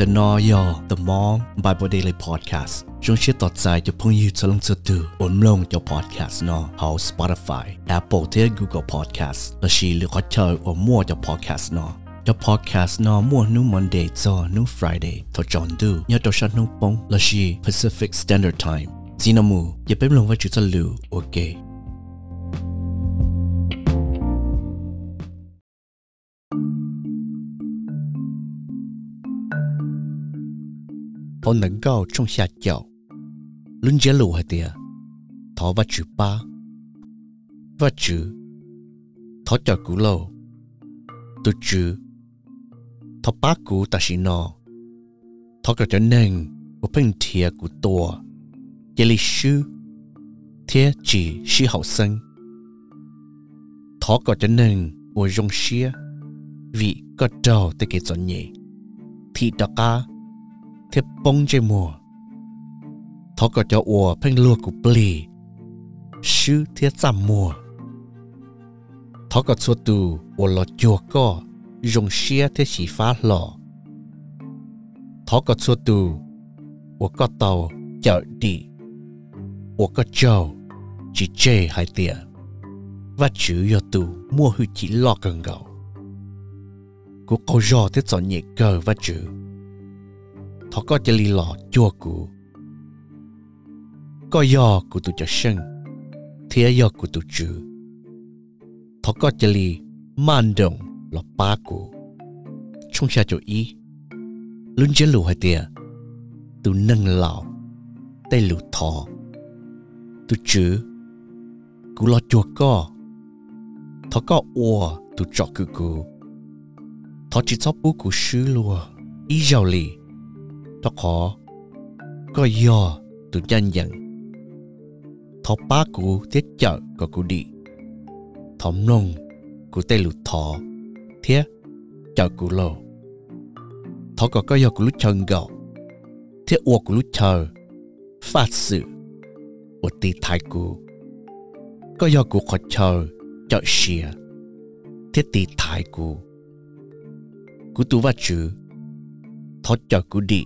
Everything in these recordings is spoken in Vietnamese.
The No Yo The Mom Bible Daily Podcast 中些ต่อใจจะพุ่งยืดจะลงจะดูอุ่นลงจะ podcast เนาะเขา Spotify Apple ที่ Google Podcast และชีหรือเขาเจอว่ามั่วจะ podcast เนาะจะ podcast เนาะมั่วนู้ Monday จอนู้ Friday ทอจอนดูยอดตัวชัดนู้ปงและชี Pacific Standard Time จีนามูอย่าเป็นลงว่าจุดจะรู้โอเค họ nâng cao trong xa chậu. Luôn chế lù hay tiệt thọ và chữ ba. Và chữ. Thọ cho cú lâu tu chữ. Thọ ba cú ta xin nọ. Thọ cả cho nên của bên thiệt của tua chế lý sư. Thiệt chỉ sư hậu sinh thọ cả cho nên của dòng xia. Vì có đầu tới cái chọn nhẹ thì đó cả thế bông chơi mùa. Thọ có cho ủa phanh lua của bì sư thế giảm mùa. Thọ có cho tù ủa lọ chùa có dùng xia thế chỉ phá lọ thọ có cho tù ủa có tàu chợ đi ủa có châu chỉ chê hai tiệt và chữ yo tù mua hư chỉ lọ gần gạo. Của câu gió thế chọn nhẹ cờ và chữ thọ có chỉ lì lọ chua cụ có yo của tụ cho sân thế yo của tụ chữ thọ có chỉ lì man đồng là ba cụ trong xa cho ý. Luôn chế lù hai tia tụ nâng lão tay lù thọ tụ chữ cụ lọ chua có. Thọ có ua tụ chọ cụ cụ thọ chỉ cho bố cụ sư lùa, ý giàu lì thọ khó có yo tụ chân dần thọ ba cụ thiết chợ có cụ đi thọ nông cụ tây lụt thọ thiết chợ cụ lô thọ có có yo cụ lúc chân gạo thiết ua cụ lúc chờ phát sự ua tì thái cụ có yo cụ khó chờ chợ xìa thiết tì thái cụ cụ tu va chữ thọ chợ cụ đi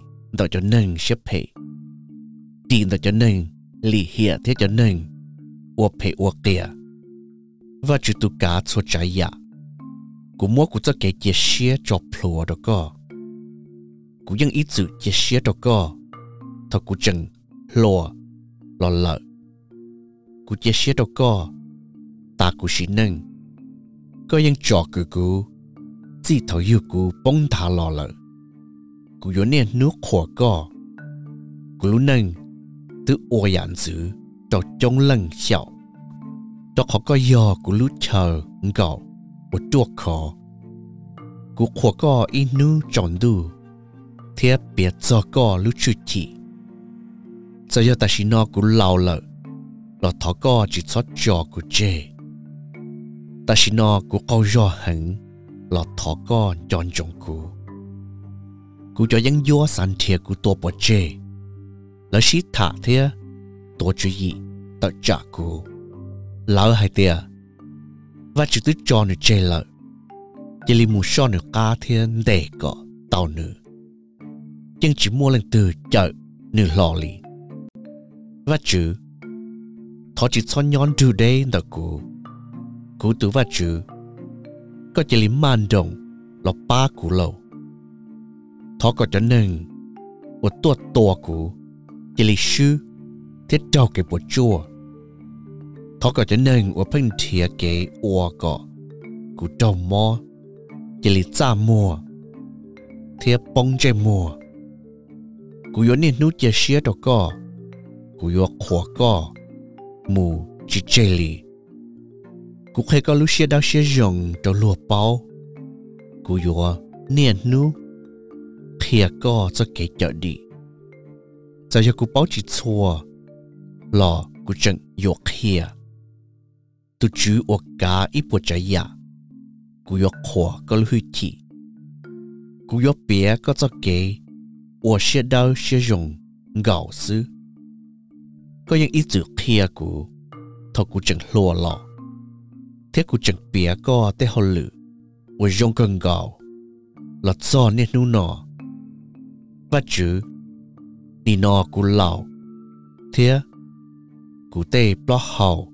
ง ý chữ chia sẻ đó co thọ cú chừng lùa lò lợ cú chia sẻ đó co ta cú xí nâng có ยัง trò cú cú chỉ thọ yêu cú bông thả lò lợ cú nâng tự ô yàn chữ cho trong lần xiao cho khó có yo cú lu chờ ngạo một chuột khó. Cú khổ co in chọn du thế biệt do co lu chu chỉ. Giờ ta chỉ nó cú lao lợ lo thọ co chỉ cho cho cú chê. Ta chỉ nó cú câu do hẳn lo thọ co chọn chọn cú cho những yo san thiệt cú tổ bỏ chê. Là sĩ thả thế, tổ chú ý tự trả cú lỡ hai tia và chỉ tự cho nó chê lợ chỉ li mu so nó cá thiên để có tàu nữ nhưng chỉ mua lần từ chợ nữ lò lì. Và chữ thọ chỉ cho nhon từ đây đó cú cú tự và chữ có chỉ li man đồng là ba cú lâu thọ có trở nên một tua tua cũ. Chỉ li sư thiết trâu cái bộ chua. Thọ có trở nên một phân thịa cái ua có cú trâu mò chỉ li cha mùa thiết bông chơi mùa. Cú yếu nên nút chia sẻ đó có cú yếu khóa có mù chỉ chơi li cú hay có lúc sẻ đau sẻ rồng trâu lùa bao cú yếu nên nút thiệt có cho kể chợ đi giờ giờ cô báo chỉ chua lò cô chân yo khía tu chú o cá ít bộ trái ya cô yo khó có lưu thị cô yo bé có cho kể o sẽ đau sẽ dùng gạo sư có những ít chữ khía cô thọ cô chân lùa lò thế cô chân bé có thế hồ lử o dùng cơn gạo là cho nên nu nọ và chữ. Ni no của lão thế cụ tê bó hậu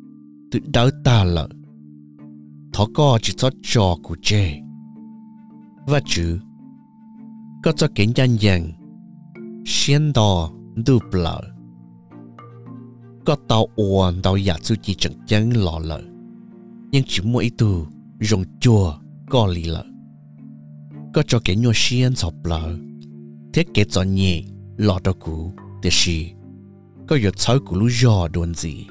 tự đỡ ta lợ. Thó co chỉ cho trò của chê và chữ, có cho kiến nhân dân xuyên đò, đu lợ có tàu ồn tàu giả chú chỉ chẳng chân lọ lợ. Nhưng chỉ mỗi tu rồng chùa có lì lợ. Có cho kiến nhau xuyên sọc lợ thế kế cho nhẹ lọ đó cũ thế gì có yếu cháu cũ lú giò đồn gì?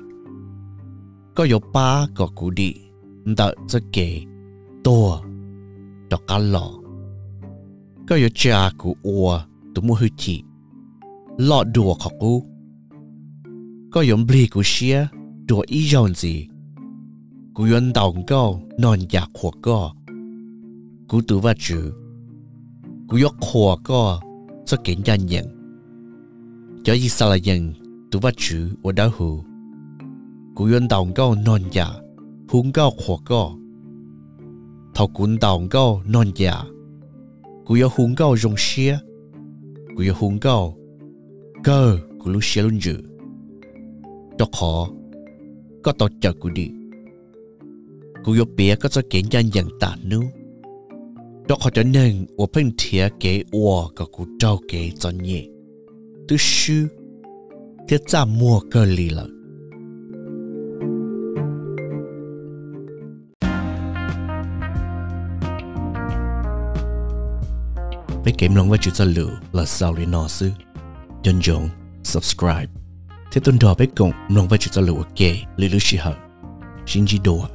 Có yếu ba có cũ đi đợi cho kế to đó cá lọ. Có yếu cha cũ ua tụ mua hư chị lọ đùa khó cũ có yếu bì cũ xia, đùa ý dòng gì? Cũ yên đồng cao non già khổ có cũ tụ vật chữ cũ yếu khổ có cho kiến nhân nhận cho ý sao là nhận tụ vật chữ ở hù cú yên đồng cao non giả hùng cao khổ cao thầu cuốn đồng cao non giả cú yêu hùng cao rong xia cú yêu hùng cao cơ cú lu xia luôn dự đó khó có tao chờ cú đi cú yêu bé có cho kiện nhân nhận tàn nữa đó khó cho nên ở bên thiệt kế ua cái cụ trâu kế cho nhẹ tôi sư, thiết ra mua cơ lì lợi. Với kiếm lòng với chữ cho lửa là sao lý nó sư dân dụng subscribe. Thế tuần đó với cùng lòng với chữ cho lửa ok lý lưu chỉ hợp xin chỉ đồ